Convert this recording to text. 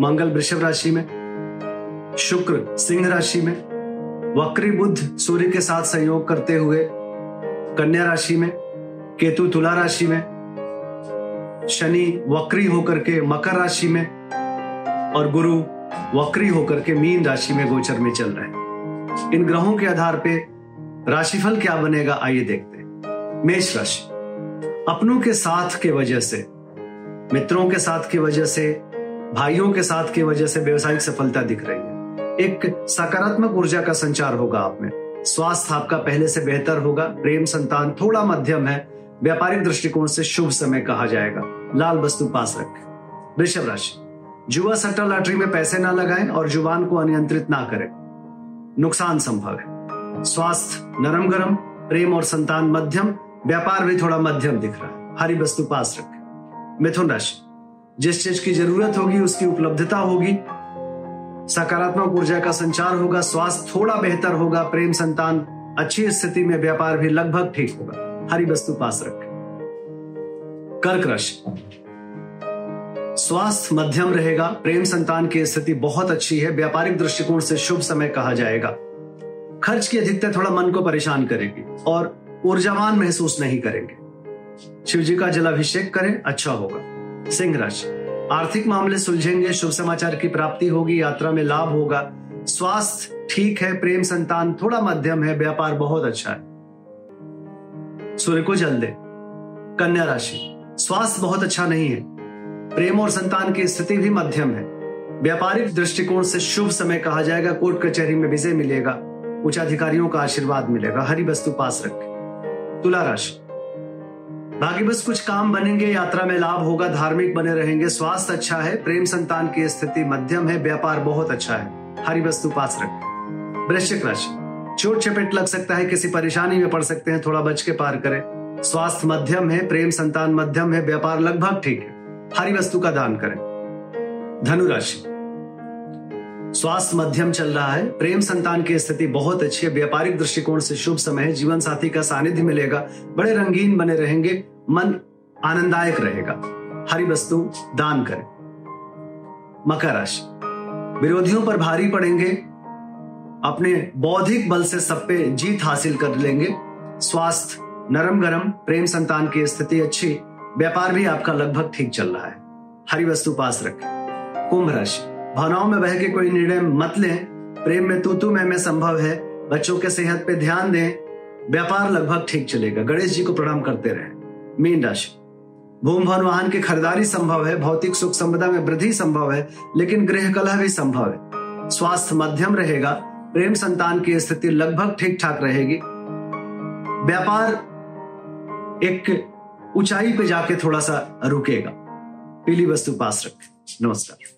मंगल वृषभ राशि में, शुक्र सिंह राशि में, वक्री बुद्ध सूर्य के साथ संयोग करते हुए, कन्या राशि में, केतु तुला राशि में, शनि वक्री होकर के मकर राशि में और गुरु वक्री होकर के मीन राशि में गोचर में चल रहे हैं। इन ग्रहों के आधार पे राशिफल क्या बनेगा, आइए देखते हैं। मेष राशि, अपनों के साथ के वजह से, मित्रों के साथ की वजह से भाइयों के साथ की वजह से व्यवसायिक सफलता दिख रही है। एक सकारात्मक ऊर्जा का संचार होगा आप में। स्वास्थ्य आपका पहले से बेहतर होगा। प्रेम संतान थोड़ा मध्यम है। व्यापारिक दृष्टिकोण से शुभ समय कहा जाएगा। लाल वस्तु पास रखें। वृषभ राशि। जुआ सट्टा लॉटरी में पैसे ना लगाएँ और ज़ुबान को अनियंत्रित ना करें। नुकसान संभव है। स्वास्थ्य नरम गरम प्रेम और संतान मध्यम, व्यापार भी थोड़ा मध्यम दिख रहा है। हरी वस्तु पास रखें। मिथुन राशि। जिस चीज़ की ज़रूरत होगी, उसकी उपलब्धता होगी। सकारात्मक ऊर्जा का संचार होगा, स्वास्थ्य थोड़ा बेहतर होगा, प्रेम संतान अच्छी स्थिति में व्यापार भी लगभग ठीक होगा। हरी वस्तु पास रखें। कर्क राशि। स्वास्थ्य मध्यम रहेगा, प्रेम संतान की स्थिति बहुत अच्छी है, व्यापारिक दृष्टिकोण से शुभ समय कहा जाएगा। खर्च की अधिकता थोड़ा मन को परेशान करेगी और ऊर्जावान महसूस नहीं करेंगे। शिव जी का जलाभिषेक करें अच्छा होगा। सिंह राशि आर्थिक मामले सुलझेंगे, शुभ समाचार की प्राप्ति होगी, यात्रा में लाभ होगा। स्वास्थ्य ठीक है, प्रेम संतान थोड़ा मध्यम है, व्यापार बहुत अच्छा है। सूर्य को जल दे। कन्या राशि, स्वास्थ्य बहुत अच्छा नहीं है। प्रेम और संतान की स्थिति भी मध्यम है। व्यापारिक दृष्टिकोण से शुभ समय कहा जाएगा, कोर्ट कचहरी में विजय मिलेगा। उच्च अधिकारियों का आशीर्वाद मिलेगा। हरी वस्तु पास रखें। तुला राशि बाकी बस कुछ काम बनेंगे, यात्रा में लाभ होगा, धार्मिक बने रहेंगे, स्वास्थ्य अच्छा है, प्रेम संतान की स्थिति मध्यम है, व्यापार बहुत अच्छा है। हरी वस्तु पास रखें। वृश्चिक राशि। चोट चपेट लग सकता है, किसी परेशानी में पड़ सकते हैं, थोड़ा बच के पार करें। स्वास्थ्य मध्यम है, प्रेम संतान मध्यम है, व्यापार लगभग ठीक है। हरी वस्तु का दान करें। धनु राशि। स्वास्थ्य मध्यम चल रहा है। प्रेम संतान की स्थिति बहुत अच्छी है। व्यापारिक दृष्टिकोण से शुभ समय है। जीवन साथी का सानिध्य मिलेगा। बड़े रंगीन बने रहेंगे। मन आनंददायक रहेगा। हरी वस्तु दान करें। मकर राशि। विरोधियों पर भारी पड़ेंगे। अपने बौद्धिक बल से सब पे जीत हासिल कर लेंगे। स्वास्थ्य नरम गरम, प्रेम संतान की स्थिति अच्छी। व्यापार भी आपका लगभग ठीक चल रहा है। हरी वस्तु पास रखें। कुंभ राशि। भावनाओं में बह के कोई निर्णय मत लें। प्रेम में तू तू मैं में संभव है। बच्चों के सेहत पे ध्यान दें। व्यापार लगभग ठीक चलेगा। गणेश जी को प्रणाम करते रहें। मीन राशि। भूम भवन वाहन की खरीदारी संभव है। भौतिक सुख संपदा में वृद्धि संभव है, लेकिन गृह कलह भी संभव है। स्वास्थ्य मध्यम रहेगा। प्रेम संतान की स्थिति लगभग ठीक ठाक रहेगी। व्यापार एक ऊंचाई पे जाके थोड़ा सा रुकेगा। पीली वस्तु पास रखें। नमस्कार।